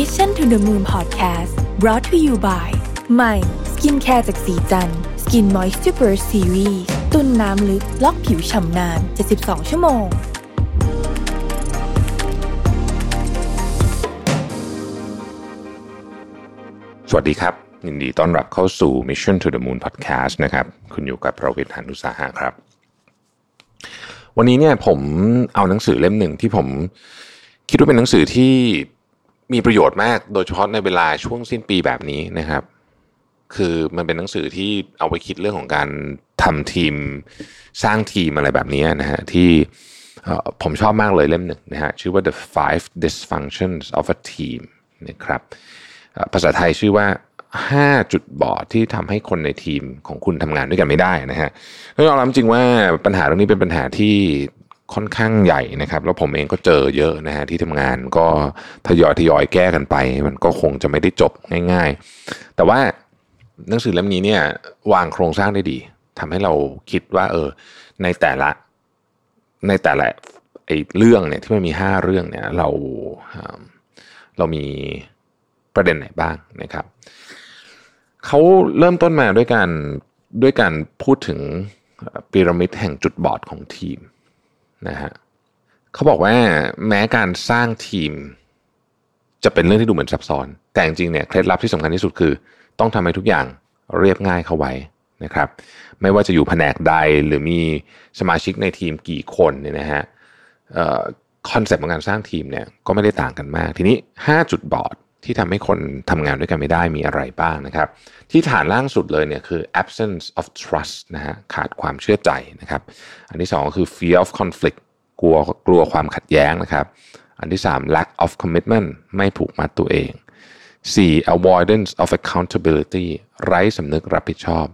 Mission to the Moon Podcast brought to you by ใหม่สกินแคร์จากศรีจันทร์ Skin Moisture Burst Series ตุนน้ำลึกล็อกผิวฉ่ำนาน 72 ชั่วโมง สวัสดีครับ ยินดีต้อนรับเข้าสู่ Mission to the Moon Podcast นะครับ คุณอยู่กับประวิทย์หันุสาหะครับ วันนี้เนี่ยผมเอาหนังสือเล่มหนึ่งที่ผมคิดว่าเป็นหนังสือที่ มีประโยชน์มากโดยเฉพาะในเวลาช่วงสิ้นปีแบบนี้นะครับ คือมันเป็นหนังสือที่เอาไปคิดเรื่องของการทำทีมสร้างทีมอะไรแบบนี้นะฮะที่ผมชอบมากเลยเล่มหนึ่งนะฮะชื่อว่า The Five Dysfunctions of a Team นะครับภาษาไทยชื่อว่า 5 จุดบอดที่ทำให้คนในทีมของคุณทำงานด้วยกันไม่ได้นะฮะต้องยอมรับจริงว่าปัญหาเรื่องนี้เป็นปัญหาที่ ค่อนข้างใหญ่นะครับ แล้วผมเองก็เจอเยอะนะฮะที่ทำงานก็ทยอยทยอยแก้กันไป มันก็คงจะไม่ได้จบง่าย ๆ แต่ว่าหนังสือเล่มนี้เนี่ยวางโครงสร้างได้ดีทำให้เราคิดว่าเออในแต่ละในแต่ละไอ้เรื่องเนี่ยที่มันมีห้าเรื่องเนี่ยเราเรามีประเด็นไหนบ้างนะครับเขาเริ่มต้นมาด้วยการด้วยการพูดถึงพีระมิดแห่งจุดบอดของทีม นะฮะเขาบอกว่าแม้การสร้างทีม จะเป็นเรื่องที่ดูเหมือนซับซ้อน แต่จริงๆเนี่ยเคล็ดลับที่สำคัญที่สุดคือ ต้องทำให้ทุกอย่างเรียบง่ายเข้าไว้นะครับ ไม่ว่าจะอยู่แผนกใดหรือมีสมาชิกในทีมกี่คนเนี่ยนะฮะคอนเซปต์ของการสร้างทีมเนี่ยก็ไม่ได้ต่างกันมาก ทีนี้ 5 จุดบอด ที่ทำให้คนทำงานด้วยกันไม่ได้มีอะไรบ้างนะครับ ที่ฐานล่างสุดเลยเนี่ยคือ absence of trust นะฮะขาดความเชื่อใจนะครับ อันที่สองก็คือ fear of conflict กลัวกลัวความขัดแย้งนะครับ อันที่สาม lack of commitment ไม่ผูกมัดตัวเอง 4. avoidance of accountability ไร้สำนึกรับผิดชอบ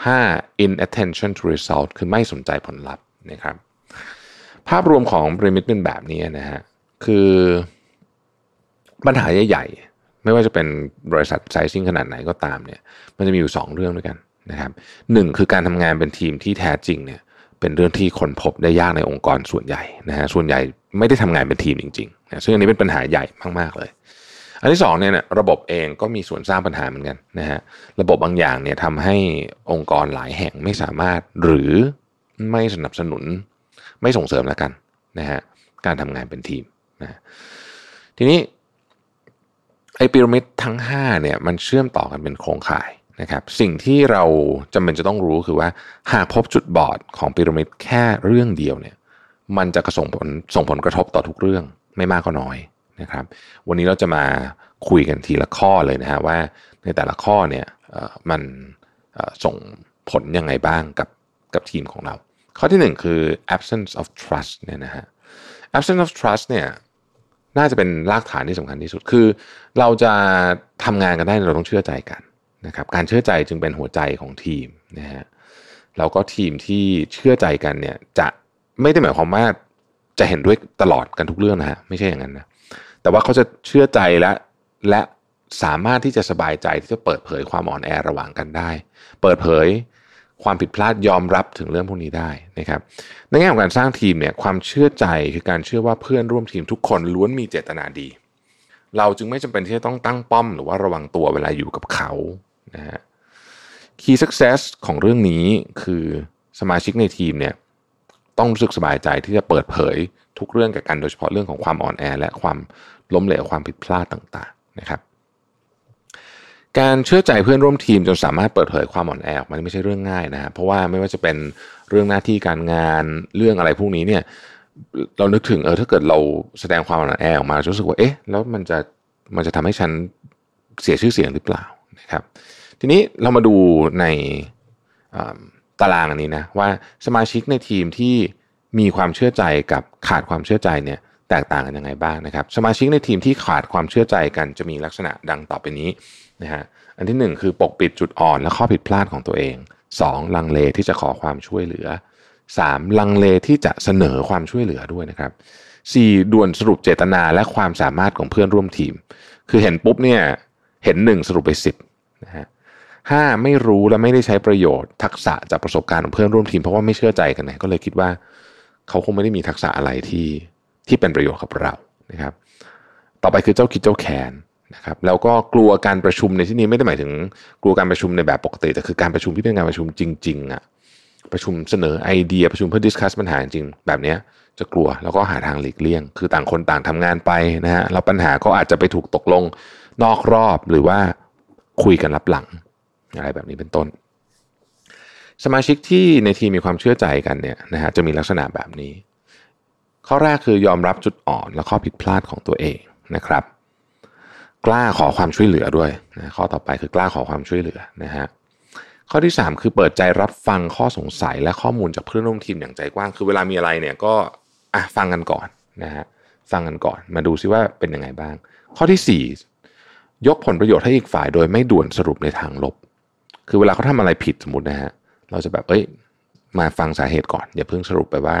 5. inattention to result คือไม่สนใจผลลัพธ์นะครับ ภาพรวมของพีระมิดเป็นแบบนี้นะฮะคือ ปัญหาใหญ่ๆ ไม่ว่าจะเป็นบริษัทไซซิ่งขนาดไหนก็ตามเนี่ยมันจะมีอยู่ 2 เรื่องด้วยกันนะครับหนึ่งคือการทำงานเป็นทีมที่แท้จริงเนี่ยเป็นเรื่องที่คนพบได้ยากในองค์กรส่วนใหญ่นะฮะส่วนใหญ่ไม่ได้ทำงานเป็นทีมจริงๆนะซึ่งอันนี้เป็นปัญหาใหญ่มากๆเลย อันที่สองเนี่ยระบบเองก็มีส่วนสร้างปัญหาเหมือนกันนะฮะระบบบางอย่างเนี่ยทำให้องค์กรหลายแห่งไม่สามารถหรือไม่สนับสนุน ไม่ส่งเสริมแล้วกันนะฮะการทำงานเป็นทีมนะทีนี้ ไอพีระมิดทั้ง5เนี่ยมันเชื่อมต่อกันเป็นโครงข่ายนะครับสิ่งที่เราจำเป็นจะต้องรู้คือว่าหากพบจุดบอดของพีระมิดแค่เรื่องเดียวเนี่ยมันจะกระส่งผลส่งผลกระทบต่อทุกเรื่องไม่มากก็น้อยนะครับวันนี้เราจะมาคุยกันทีละข้อเลยนะฮะว่าในแต่ละข้อเนี่ยมันส่งผลยังไงบ้างกับกับทีมของเรา ข้อที่หนึ่งคือ absence of trust เนี่ยนะฮะ absence of trust เนี่ย น่าจะเป็นรากฐานที่สำคัญที่สุด คือ เราจะทำงานกันได้เราต้องเชื่อใจกันนะครับ การเชื่อใจจึงเป็นหัวใจของทีมนะฮะแล้วก็ทีมที่เชื่อใจกันเนี่ยจะไม่ได้หมายความว่าจะเห็นด้วยตลอดกันทุกเรื่องนะฮะไม่ใช่อย่างนั้นนะแต่ว่าเขาจะเชื่อใจและและสามารถที่จะสบายใจที่จะเปิดเผยความอ่อนแอระหว่างกันได้ เปิดเผย ความผิดพลาดยอมรับถึงเรื่องพวกนี้ได้นะครับในแง่ของการสร้างทีมเนี่ยความเชื่อใจคือการเชื่อว่าเพื่อนร่วมทีมทุกคนล้วนมีเจตนาดี เราจึงไม่จำเป็นที่จะต้องตั้งป้อม หรือว่าระวังตัวเวลาอยู่กับเขานะฮะ Key success ของเรื่องนี้คือสมาชิกในทีมเนี่ยต้องรู้สึกสบายใจที่จะเปิดเผยทุกเรื่องกับกันโดยเฉพาะเรื่องของความอ่อนแอ และความล้มเหลวความผิดพลาดต่างๆนะครับ การเชื่อใจเพื่อนร่วมทีมจนสามารถเปิดเผยความอ่อนแอออกมานี่ไม่ใช่เรื่องง่ายนะฮะเพราะว่าไม่ว่าจะเป็นเรื่องหน้าที่การงานเรื่องอะไรพวกนี้เนี่ย เรานึกถึงเออถ้าเกิดเราแสดงความอ่อนแอออกมาจะรู้สึกว่าเอ๊ะแล้วมันจะมันจะทำให้ฉันเสียชื่อเสียงหรือเปล่านะครับ ทีนี้เรามาดูในตารางอันนี้นะว่าสมาชิกในทีมที่มีความเชื่อใจกับขาดความเชื่อใจเนี่ยแตกต่างกันยังไงบ้างนะครับ สมาชิกในทีมที่ขาดความเชื่อใจกันจะมีลักษณะดังต่อไปนี้ นะฮะอันที่หนึ่งคือปกปิดจุดอ่อนและข้อผิดพลาดของตัวเองสองลังเลที่จะขอความช่วยเหลือสามลังเลที่จะเสนอความช่วยเหลือด้วยนะครับสี่ด่วนสรุปเจตนาและความสามารถของเพื่อนร่วมทีม คือเห็นปุ๊บเนี่ยเห็นหนึ่งสรุปไปสิบนะฮะห้าไม่รู้และไม่ได้ใช้ประโยชน์ทักษะจากประสบการณ์ของเพื่อนร่วมทีมเพราะว่าไม่เชื่อใจกันไงก็เลยคิดว่าเขาคงไม่ได้มีทักษะอะไรที่ที่เป็นประโยชน์กับเรานะครับ ต่อไปคือเจ้าคิดเจ้าแค้น นะครับแล้วก็กลัวการประชุมในที่นี้ไม่ได้หมายถึงกลัวการประชุมในแบบปกติแต่คือการประชุมที่เป็นการประชุมจริงๆอะประชุมเสนอไอเดียประชุมเพื่อ discuss ปัญหาจริงแบบนี้จะกลัวแล้วก็หาทางหลีกเลี่ยง คือต่างคนต่างทำงานไปนะฮะแล้วปัญหาก็อาจจะไปถูกตกลงนอกรอบหรือว่าคุยกันลับหลังอะไรแบบนี้เป็นต้น สมาชิกที่ในทีมมีความเชื่อใจกันเนี่ยนะฮะจะมีลักษณะแบบนี้ ข้อแรกคือยอมรับจุดอ่อนและข้อผิดพลาดของตัวเองนะครับ กล้าขอความช่วยเหลือด้วยนะข้อต่อไปคือกล้าขอความช่วยเหลือนะฮะข้อที่ 3 คือเปิดใจรับฟังข้อสงสัยและข้อมูลจากเพื่อนร่วมทีมอย่างใจกว้าง คือเวลามีอะไรเนี่ยก็อะฟังกันก่อนนะฮะฟังกันก่อนมาดูซิว่าเป็นยังไงบ้าง ข้อที่ 4 ยกผลประโยชน์ให้อีกฝ่ายโดยไม่ด่วนสรุปในทางลบ คือเวลาเขาทำอะไรผิดสมมตินะฮะเราจะแบบเอ้ยมาฟังสาเหตุก่อนอย่าเพิ่งสรุปไปว่า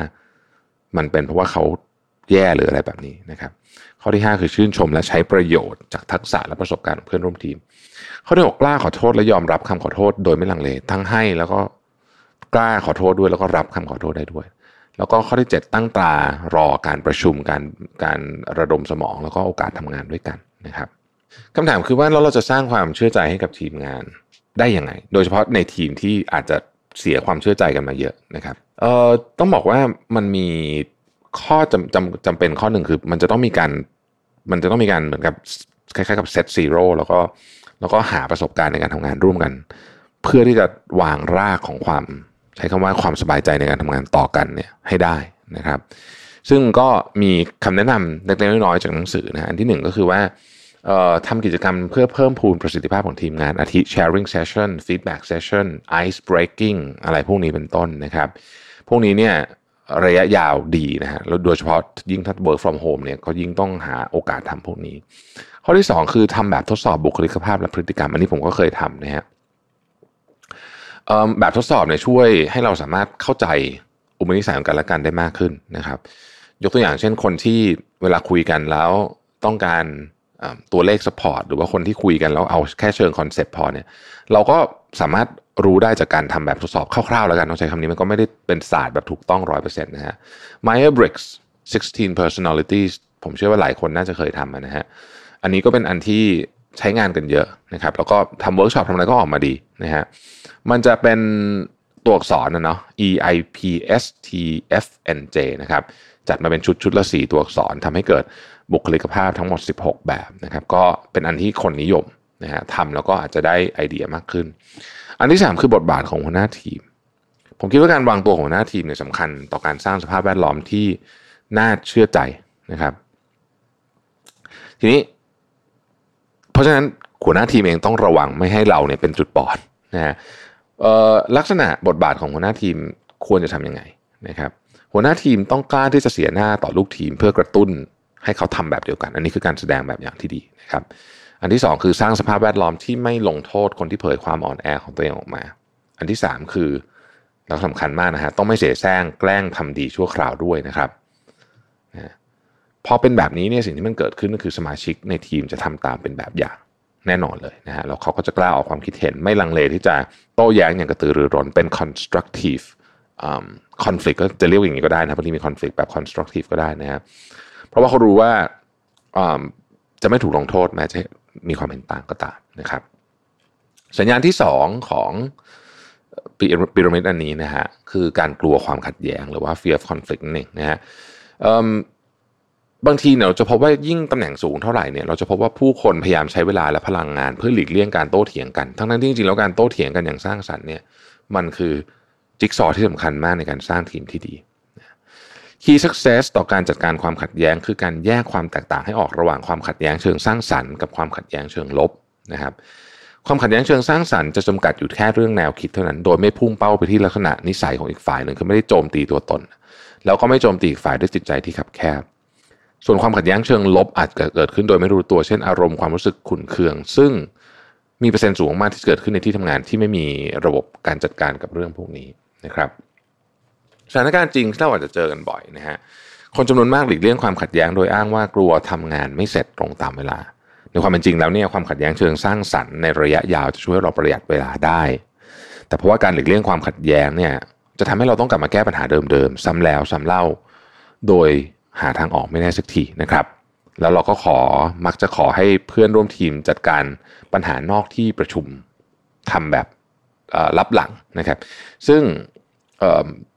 มันเป็นเพราะว่าเขา แย่หรืออะไรแบบนี้นะครับข้อที่ 5 คือชื่นชมและใช้ประโยชน์จากทักษะและประสบการณ์ของเพื่อนร่วมทีม ข้อที่หกกล้าขอโทษและยอมรับคำขอโทษ โดยไม่ลังเลทั้งให้แล้วก็กล้าขอโทษด้วยแล้วก็รับคำขอโทษได้ด้วย แล้วก็ข้อที่ 7 ตั้งตารอการประชุมการการระดมสมอง แล้วก็โอกาสทำงานด้วยกันนะครับคำถามคือว่าแล้วเราจะสร้างความเชื่อใจให้กับทีมงานได้ยังไง โดยเฉพาะในทีมที่อาจจะเสียความเชื่อใจกันมาเยอะนะครับเอ่อต้องบอกว่ามันมี ข้อจำจำจำเป็นข้อหนึ่งคือ มันจะต้องมีการมันจะต้องมีการเหมือนกับคล้ายๆกับเซตซีโร่แล้วก็แล้วก็หาประสบการณ์ในการทำงานร่วมกัน เพื่อที่จะวางรากของความ ใช้คำว่าความสบายใจในการทำงานต่อกันเนี่ยให้ได้นะครับ ซึ่งก็มีคำแนะนำเล็กๆน้อยๆจากหนังสือนะอันที่หนึ่งก็คือว่าทำกิจกรรมเพื่อเพิ่มพูนประสิทธิภาพของทีมงาน อาทิ sharing session feedback session ice breaking อะไรพวกนี้เป็นต้นนะครับ พวกนี้เนี่ย ระยะยาวดีนะฮะแล้วโดยเฉพาะยิ่งถ้า work from home เนี่ยก็ยิ่งต้องหาโอกาสทำพวกนี้ ข้อที่ 2 คือทำแบบทดสอบบุคลิกภาพและพฤติกรรม อันนี้ผมก็เคยทำนะฮะแบบทดสอบเนี่ยช่วยให้เราสามารถเข้าใจอุปนิสัยของกันและกันได้มากขึ้นนะครับ ยกตัวอย่างเช่นคนที่เวลาคุยกันแล้วต้องการตัวเลข support หรือว่าคนที่คุยกันแล้วเอาแค่เชิงคอนเซปต์พอเนี่ยเราก็สามารถ รู้ได้จากการทำแบบทดสอบคร่าวๆแล้วกัน ต้องใช้คำนี้มันก็ไม่ได้เป็นศาสตร์แบบถูกต้องร้อยเปอร์เซ็นต์นะฮะ Myers Briggs 16 personalities ผมเชื่อว่าหลายคนน่าจะเคยทำนะฮะ อันนี้ก็เป็นอันที่ใช้งานกันเยอะนะครับ แล้วก็ทำเวิร์กช็อปทำอะไรก็ออกมาดีนะฮะ มันจะเป็นตัวอักษรนะเนาะ E I P S T F N J นะครับ จัดมาเป็นชุดชุดละสี่ตัวอักษรทำให้เกิดบุคลิกภาพทั้งหมด 16 แบบนะครับ ก็เป็นอันที่คนนิยม นะฮะทำแล้วก็อาจจะได้ไอเดียมากขึ้น อันที่ 3 คือบทบาทของหัวหน้าทีม ผมคิดว่าการวางตัวของหัวหน้าทีมเนี่ยสำคัญต่อการสร้างสภาพแวดล้อมที่น่าเชื่อใจนะครับ ทีนี้ เพราะฉะนั้นหัวหน้าทีมเองต้องระวังไม่ให้เราเนี่ยเป็นจุดบอดนะฮะลักษณะบทบาทของหัวหน้าทีมควรจะทำยังไงนะครับหัวหน้าทีมต้องกล้าที่จะเสียหน้าต่อลูกทีมเพื่อกระตุ้นให้เขาทำแบบเดียวกัน อันนี้คือการแสดงแบบอย่างที่ดีนะครับ อันที่ 2 คือสร้างสภาพแวดล้อมที่ไม่ลงโทษคนที่เผยความอ่อนแอของตัวเองออกมา อันที่ 3 คือแล้วสำคัญมากนะฮะต้องไม่เสียแซงแกล้งทำดีชั่วคราวด้วยนะครับนะพอเป็นแบบนี้เนี่ยสิ่งที่มันเกิดขึ้นก็คือสมาชิกในทีมจะทำตามเป็นแบบอย่างแน่นอนเลยนะฮะแล้วเขาก็จะกล้าออกความคิดเห็นไม่ลังเลที่จะโต้แย้งอย่างกระตือรือร้นเป็น constructive conflict ก็จะเรียกอย่างนี้ก็ได้นะบางทีมี conflict แบบ constructive ก็ได้นะฮะเพราะว่าเขารู้ว่าจะไม่ถูกลงโทษแม้จะ มีความเห็นต่างก็ตามนะครับ สัญญาณที่สองของปิรามิดอันนี้นะฮะคือการกลัวความขัดแย้งหรือว่า fear of conflict นั่นเองนะฮะบางทีเนี่ยเราจะพบว่ายิ่งตำแหน่งสูงเท่าไหร่เนี่ยเราจะพบว่าผู้คนพยายามใช้เวลาและพลังงานเพื่อหลีกเลี่ยงการโต้เถียงกัน ทั้งนั้นที่จริงๆแล้วการโต้เถียงกันอย่างสร้างสรรค์เนี่ยมันคือจิ๊กซอว์ที่สำคัญมากในการสร้างทีมที่ดี Key Success ต่อการจัดการความขัดแย้ง คือการแยกความแตกต่างให้ออกระหว่างความขัดแย้งเชิงสร้างสรรค์กับความขัดแย้งเชิงลบนะครับความขัดแย้งเชิงสร้างสรรค์จะจำกัดอยู่แค่เรื่องแนวคิดเท่านั้น โดยไม่พุ่งเป้าไปที่ลักษณะนิสัยของอีกฝ่ายหนึ่งคือไม่ได้โจมตีตัวตน แล้วก็ไม่โจมตีอีกฝ่ายด้วยจิตใจที่ขับแคบ ส่วนความขัดแย้งเชิงลบอาจเกิดขึ้นโดยไม่รู้ตัวเช่นอารมณ์ความรู้สึกขุ่นเคือง ซึ่งมีเปอร์เซ็นต์สูงมากที่เกิดขึ้นในที่ทำงานที่ไม่มีระบบการจัดการกับเรื่องพวกนี้นะครับ สถานการณ์จริงที่เราอาจจะเจอกันบ่อยนะฮะคนจำนวนมากหลีกเลี่ยงความขัดแย้งโดยอ้างว่ากลัวทำงานไม่เสร็จตรงตามเวลา ในความเป็นจริงแล้วเนี่ยความขัดแย้งเชิงสร้างสรรค์ในระยะยาวจะช่วยเราประหยัดเวลาได้ แต่เพราะว่าการหลีกเลี่ยงความขัดแย้งเนี่ยจะทำให้เราต้องกลับมาแก้ปัญหาเดิมๆซ้ำแล้วซ้ำเล่า โดยหาทางออกไม่ได้สักทีนะครับ แล้วเราก็ขอมักจะขอให้เพื่อนร่วมทีมจัดการปัญหานอกที่ประชุมทำแบบรับหลังนะครับ ซึ่ง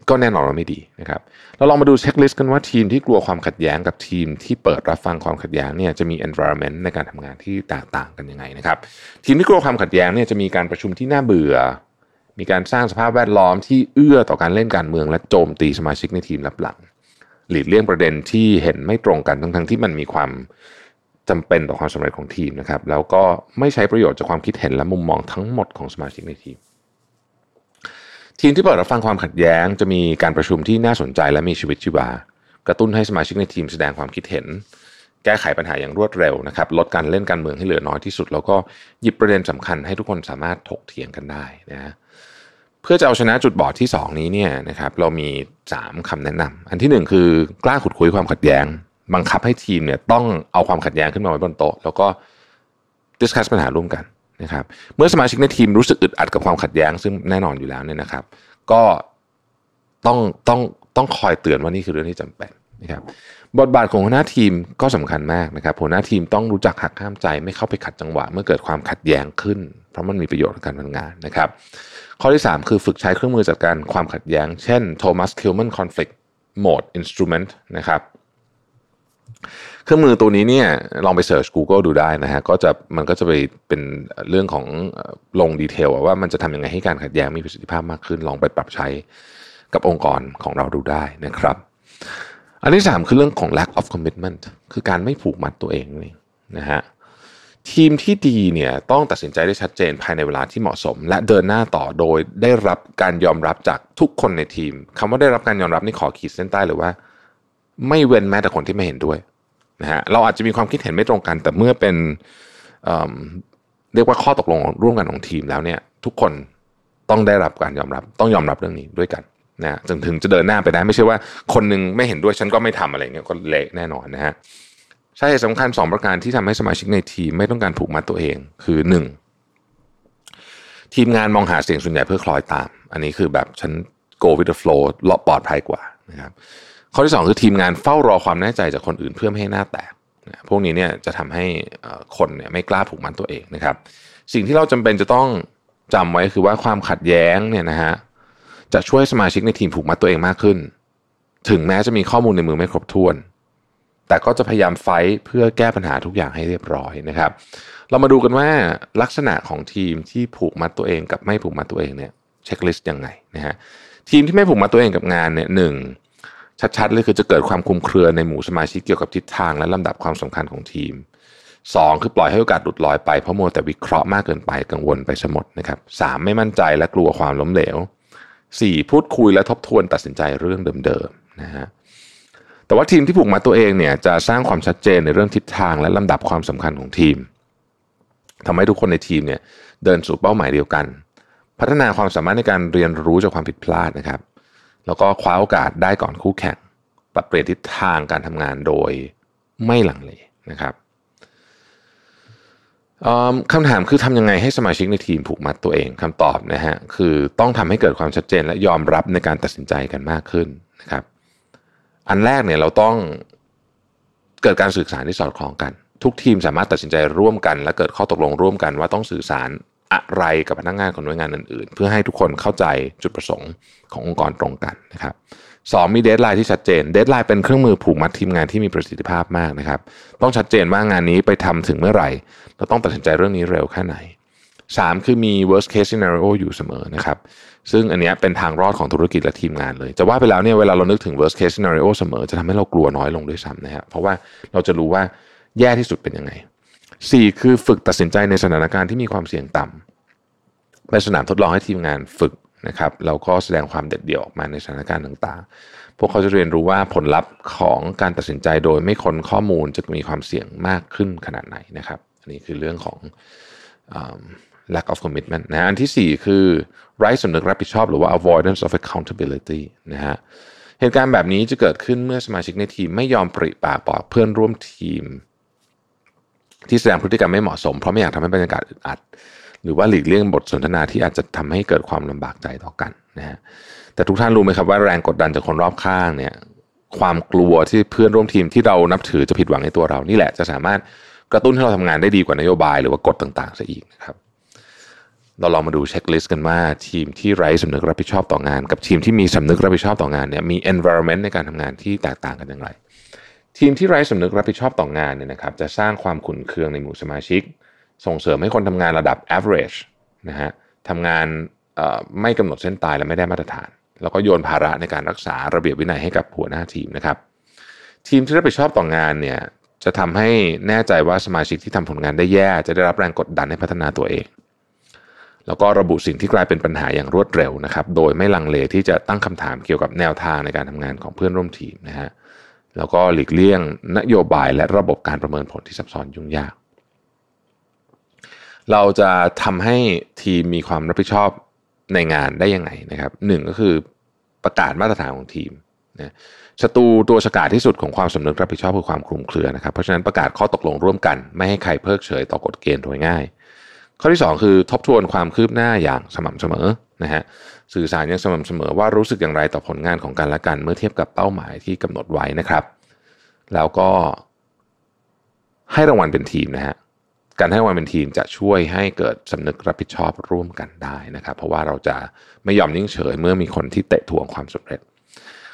ก็แน่นอนว่าไม่ดีนะครับ เราลองมาดูเช็คลิสต์กันว่าทีมที่กลัวความขัดแย้งกับทีมที่เปิดรับฟังความขัดแย้งเนี่ยจะมี environment ในการทำงานที่แตกต่างกันยังไงนะครับ ทีมที่กลัวความขัดแย้งเนี่ยจะมีการประชุมที่น่าเบื่อ มีการสร้างสภาพแวดล้อมที่เอื้อต่อการเล่นการเมือง และโจมตีสมาชิกในทีมรับหลัง หลีกเลี่ยงประเด็นที่เห็นไม่ตรงกันทั้งทั้งที่มันมีความจำเป็นต่อความสำเร็จของทีมนะครับ แล้วก็ไม่ใช้ประโยชน์จากความคิดเห็นและมุมมองทั้งหมดของสมาชิกในทีม ทีมที่เปิดรับฟังความขัดแย้งจะมีการประชุมที่น่าสนใจและมีชีวิตชีวา กระตุ้นให้สมาชิกในทีมแสดงความคิดเห็น แก้ไขปัญหาอย่างรวดเร็วนะครับ ลดการเล่นการเมืองให้เหลือน้อยที่สุด แล้วก็หยิบประเด็นสำคัญให้ทุกคนสามารถถกเถียงกันได้นะเพื่อจะเอาชนะจุดบอดที่ 2 นี้เนี่ยนะครับเรามี 3คำแนะนำอันที่ 1 คือกล้าขุดคุยความขัดแย้ง บังคับให้ทีมเนี่ยต้องเอาความขัดแย้งขึ้นมาไว้บนโต๊ะ แล้วก็ดิสคัสปัญหาร่วมกัน นะครับเมื่อสมาชิกในทีมรู้สึกอึดอัดกับความขัดแย้ง ซึ่งแน่นอนอยู่แล้วเนี่ยนะครับ ก็ต้องต้องต้องคอยเตือนว่านี่คือเรื่องที่จำเป็นนะครับบทบาทของหัวหน้าทีมก็สำคัญมากนะครับหัวหน้าทีมต้องรู้จักหักห้ามใจไม่เข้าไปขัดจังหวะ เมื่อเกิดความขัดแย้งขึ้น เพราะมันมีประโยชน์ในการทำงานนะครับ ข้อที่ 3 คือฝึกใช้เครื่องมือจัดการความขัดแย้ง เช่น Thomas Kilman Conflict Mode Instrument นะครับ เครื่องมือตัวนี้เนี่ยลองไปเสิร์ช Google ดูได้นะฮะก็จะมันก็จะไปเป็นเรื่องของลงดีเทลว่ามันจะทำยังไงให้การขัดแย้งมีประสิทธิภาพมากขึ้น ลองไปปรับใช้กับองค์กรของเราดูได้นะครับ อันที่3คือเรื่องของ lack of commitment คือการไม่ผูกมัดตัวเองนี่นะฮะทีมที่ดีเนี่ยต้องตัดสินใจได้ชัดเจนภายในเวลาที่เหมาะสม และเดินหน้าต่อโดยได้รับการยอมรับจากทุกคนในทีมคำว่าได้รับการยอมรับนี่ขอขีดเส้นใต้เลยว่า ไม่เว้นแม้แต่คนที่ไม่เห็นด้วยนะฮะเราอาจจะมีความคิดเห็นไม่ตรงกัน แต่เมื่อเป็นเเรียกว่าข้อตกลงร่วมกันของทีมแล้วเนี่ย ทุกคนต้องได้รับการยอมรับต้องยอมรับเรื่องนี้ด้วยกันนะจนถึงจะเดินหน้าไปได้ไม่ใช่ว่า คนนึงไม่เห็นด้วยฉันก็ไม่ทำอะไรเงี้ยก็เละแน่นอนนะฮะใช่สำคัญ 2 ประการที่ทำให้สมาชิกในทีมไม่ต้องการผูกมัดตัวเอง คือ 1. ทีมงานมองหาเสียงส่วนใหญ่เพื่อคล้อยตาม อันนี้คือแบบฉัน go with the flow ปลอดภัยกว่านะครับ ข้อที่ 2 คือทีมงานเฝ้ารอความแน่ใจจากคนอื่นเพื่อไม่ให้หน้าแตกพวกนี้เนี่ยจะทำให้คนเนี่ยไม่กล้าผูกมัดตัวเองนะครับ สิ่งที่เราจำเป็นจะต้องจำไว้คือว่าความขัดแย้งเนี่ยนะฮะจะช่วยสมาชิกในทีมผูกมัดตัวเองมากขึ้น ถึงแม้จะมีข้อมูลในมือไม่ครบถ้วน แต่ก็จะพยายามไฟเพื่อแก้ปัญหาทุกอย่างให้เรียบร้อยนะครับ เรามาดูกันว่าลักษณะของทีมที่ผูกมัดตัวเองกับไม่ผูกมัดตัวเองเนี่ยเช็คลิสต์ยังไงนะฮะทีมที่ไม่ผูกมัดตัวเองกับงานเนี่ยหนึ่ง ชัดๆเลยคือจะเกิดความคุมเครือในหมู่สมาชิกเกี่ยวกับทิศทางและลำดับความสำคัญของทีม 2 คือปล่อยให้โอกาสหลุดลอยไปเพราะมัวแต่วิเคราะห์มากเกินไปกังวลไปสมดนะครับสไม่มั่นใจและกลัวความล้มเหลว 4. พูดคุยและทบทวนตัดสินใจเรื่องเดิมๆนะฮะแต่ว่าทีมที่ผูกมาตัวเองเนี่ยจะสร้างความชัดเจนในเรื่องทิศทางและลำดับความสำคัญของทีมทำให้ทุกคนในทีมเนี่ยเดินสู่เป้าหมายเดียวกัน พัฒนาความสามารถในการเรียนรู้จากความผิดพลาดนะครับ แล้วก็คว้าโอกาสได้ก่อนคู่แข่ง ปรับเปลี่ยนทิศทางการทำงานโดยไม่หลังเลนะครับคำถามคือทำยังไงให้สมาชิกในทีมผูกมัดตัวเองคำตอบนะฮะคือต้องทำให้เกิดความชัดเจนและยอมรับในการตัดสินใจกันมากขึ้นนะครับ อันแรกเนี่ยเราต้องเกิดการสื่อสารที่สอดคล้องกัน ทุกทีมสามารถตัดสินใจร่วมกัน และเกิดข้อตกลงร่วมกันว่าต้องสื่อสาร อะไรกับพนักงานของหน่วยงานอื่นๆ เพื่อให้ทุกคนเข้าใจจุดประสงค์ขององค์กรตรงกันนะครับสองมี deadline ที่ชัดเจน deadline เป็นเครื่องมือผูกมัดทีมงานที่มีประสิทธิภาพมากนะครับ ต้องชัดเจนว่างานนี้ไปทำถึงเมื่อไหร่ เราต้องตัดสินใจเรื่องนี้เร็วแค่ไหนสามคือมี worst case scenario อยู่เสมอนะครับ ซึ่งอันนี้เป็นทางรอดของธุรกิจและทีมงานเลย จะว่าไปแล้วเนี่ยเวลาเรานึกถึง worst case scenario เสมอจะทำให้เรากลัวน้อยลงด้วยซ้ำนะครับเพราะว่าเราจะรู้ว่าแย่ที่สุดเป็นยังไง สี่คือฝึกตัดสินใจในสถานการณ์ที่มีความเสี่ยงต่ำเป็นสนามทดลองให้ทีมงานฝึกนะครับแล้วก็แสดงความเด็ดเดี่ยวออกมาในสถานการณ์ต่างๆ พวกเขาจะเรียนรู้ว่าผลลัพธ์ของการตัดสินใจโดยไม่ค้นข้อมูลจะมีความเสี่ยงมากขึ้นขนาดไหนนะครับ อันนี้คือเรื่องของ lack of commitment นะอันที่ 4 คือไร้สำนึกรับผิดชอบหรือว่า avoidance of accountability นะฮะเหตุการณ์แบบนี้จะเกิดขึ้นเมื่อสมาชิกในทีมไม่ยอมปริปากบอกเพื่อนร่วมทีม ที่แสดงพฤติกรรมไม่เหมาะสม เพราะไม่อยากทำให้บรรยากาศอึดอัด หรือว่าหลีกเลี่ยงบทสนทนาที่อาจจะทำให้เกิดความลำบากใจต่อกันนะฮะแต่ทุกท่านรู้ไหมครับว่าแรงกดดันจากคนรอบข้างเนี่ยความกลัวที่เพื่อนร่วมทีมที่เรานับถือจะผิดหวังในตัวเรานี่แหละจะสามารถกระตุ้นให้เราทำงานได้ดีกว่านโยบายหรือว่ากฎต่างๆซะอีกนะครับเราลองมาดูเช็คลิสต์กันว่าทีมที่ไร้สำนึกรับผิดชอบต่องาน กับทีมที่มีสำนึกรับผิดชอบต่องานเนี่ยมี environment ในการทำงานที่แตกต่างกันอย่างไร ทีมที่ไร้สำนึกรับผิดชอบต่องานเนี่ยนะครับจะสร้างความขุ่นเคืองในหมู่สมาชิก ส่งเสริมให้คนทำงานระดับ average นะฮะทำงานไม่กำหนดเส้นตายและไม่ได้มาตรฐาน แล้วก็โยนภาระในการรักษาระเบียบวินัยให้กับหัวหน้าทีมนะครับ ทีมที่รับผิดชอบต่องานเนี่ยจะทำให้แน่ใจว่าสมาชิกที่ทำผลงานได้แย่ จะได้รับแรงกดดันให้พัฒนาตัวเอง แล้วก็ระบุสิ่งที่กลายเป็นปัญหาอย่างรวดเร็วนะครับ โดยไม่ลังเลที่จะตั้งคำถามเกี่ยวกับแนวทางในการทำงานของเพื่อนร่วมทีมนะฮะ แล้วก็หลีกเลี่ยงนโยบายและระบบการประเมินผลที่ซับซ้อนยุ่งยาก เราจะทำให้ทีมมีความรับผิดชอบในงานได้ยังไงนะครับหนึ่งก็คือประกาศมาตรฐานของทีมนะศัตรูตัวฉกาจที่สุดของความสำนึกรับผิดชอบคือความคลุมเครือนะครับ เพราะฉะนั้นประกาศข้อตกลงร่วมกัน ไม่ให้ใครเพิกเฉยต่อกฎเกณฑ์โดยง่าย ข้อที่ 2 คือทบทวนความคืบหน้าอย่างสม่ำเสมอ นะฮะสื่อสารอย่างสม่ำเสมอว่ารู้สึกอย่างไรต่อผลงานของกันและกัน เมื่อเทียบกับเป้าหมายที่กำหนดไว้นะครับ แล้วก็ให้รางวัลเป็นทีมนะฮะการให้รางวัลเป็นทีมจะช่วยให้เกิดสำนึกรับผิดชอบร่วมกันได้นะครับ เพราะว่าเราจะไม่ยอมนิ่งเฉยเมื่อมีคนที่เตะถ่วงความสำเร็จ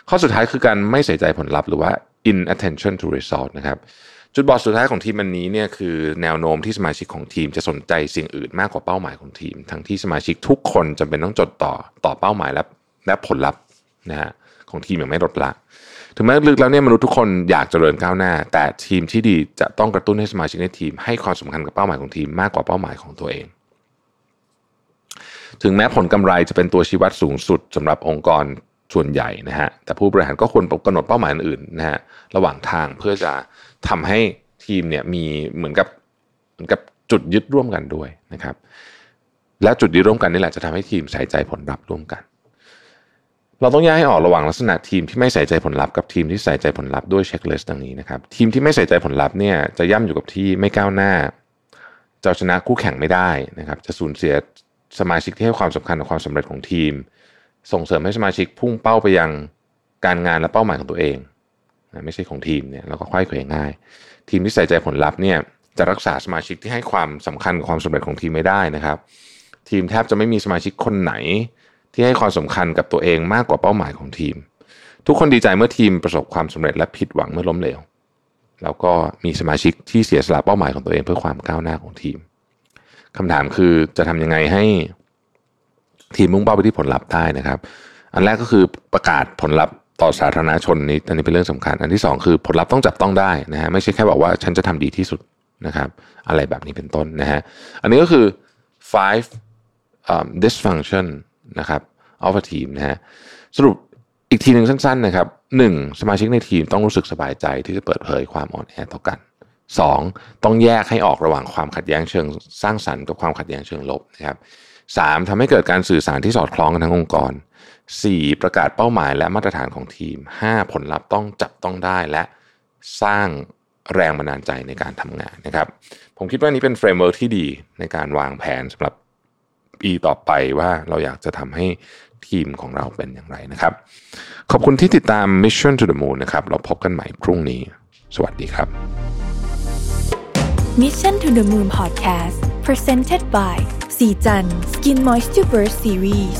ข้อสุดท้ายคือการไม่ใส่ใจผลลัพธ์หรือว่า inattention to result นะครับ จุดบอดสุดท้ายของทีมมันนี้เนี่ยคือแนวโน้มที่สมาชิกของทีมจะสนใจสิ่งอื่นมากกว่าเป้าหมายของทีม ทั้งที่สมาชิกทุกคนจำเป็นต้องจดต่อต่อเป้าหมายและและผลลัพธ์นะฮะของทีมอย่างไม่ลดละถึงแม้ลึกแล้วเนี่ยมนุษย์ทุกคนอยากเจริญก้าวหน้า แต่ทีมที่ดีจะต้องกระตุ้นให้สมาชิกในทีม ให้ความสำคัญกับเป้าหมายของทีมมากกว่าเป้าหมายของตัวเอง ถึงแม้ผลกำไรจะเป็นตัวชี้วัดสูงสุดสำหรับองค์กรส่วนใหญ่นะฮะแต่ผู้บริหารก็ควรกำหนดเป้าหมายอื่นนะฮะระหว่างทางเพื่อจะ ทำให้ทีมเนี่ยมีเหมือนกับเหมือนกับจุดยึดร่วมกันด้วยนะครับ และจุดยึดร่วมกันนี่แหละจะทำให้ทีมใส่ใจผลลัพธ์ร่วมกัน เราต้องแยกให้ออกระหว่างลักษณะทีมที่ไม่ใส่ใจผลลัพธ์กับทีมที่ใส่ใจผลลัพธ์ด้วยเช็คลิสต์ดังนี้นะครับ ทีมที่ไม่ใส่ใจผลลัพธ์เนี่ยจะย่ำอยู่กับที่ไม่ก้าวหน้าจะชนะคู่แข่งไม่ได้นะครับ จะสูญเสียสมาชิกที่ให้ความสำคัญกับความสำเร็จของทีม ส่งเสริมให้สมาชิกพุ่งเป้าไปยังการงานและเป้าหมายของตัวเอง นะไม่ใช่ของทีมเนี่ยเราก็ค่อยเขวง่าย ทีมที่ใส่ใจผลลัพธ์เนี่ยจะรักษาสมาชิกที่ให้ความสำคัญกับความสำเร็จของทีมไม่ได้นะครับ ทีมแทบจะไม่มีสมาชิกคนไหน ที่ให้ความสำคัญกับตัวเองมากกว่าเป้าหมายของทีม ทุกคนดีใจเมื่อทีมประสบความสำเร็จและผิดหวังเมื่อล้มเหลวแล้วก็มีสมาชิกที่เสียสละเป้าหมายของตัวเองเพื่อความก้าวหน้าของทีมคำถามคือจะทำยังไงให้ทีมมุ่งเป้าไปที่ผลลัพธ์ได้นะครับ อันแรกก็คือประกาศผลลัพธ์ ต่อสาธารณชนนี้อันนี้เป็นเรื่องสำคัญ อันที่ 2 คือผลลัพธ์ต้องจับต้องได้นะฮะไม่ใช่แค่บอกว่าฉันจะทำดีที่สุดนะครับ อะไรแบบนี้เป็นต้นนะฮะอันนี้ก็คือ five um, dysfunction นะครับ of a team นะฮะสรุปอีกทีหนึ่งสั้นๆนะครับหนึ่งสมาชิกในทีมต้องรู้สึกสบายใจที่จะเปิดเผยความอ่อนแอต่อกัน 2. ต้องแยกให้ออกระหว่างความขัดแย้งเชิงสร้างสรรค์กับความขัดแย้งเชิงลบนะครับ 3. ทำให้เกิดการสื่อสารที่สอดคล้องกันทั้งองค์กร 4. ประกาศเป้าหมายและมาตรฐานของทีม 5. ผลลัพธ์ต้องจับต้องได้และสร้างแรงบันดาลใจในการทำงานนะครับ ผมคิดว่านี้เป็น framework ที่ดีในการวางแผนสำหรับปีต่อไปว่าเราอยากจะทำให้ทีมของเราเป็นอย่างไรนะครับ ขอบคุณที่ติดตาม Mission to the Moon นะครับ เราพบกันใหม่พรุ่งนี้ สวัสดีครับ Mission to the Moon Podcast Presented by ศรีจันทร์ Skin Moisture Burst Series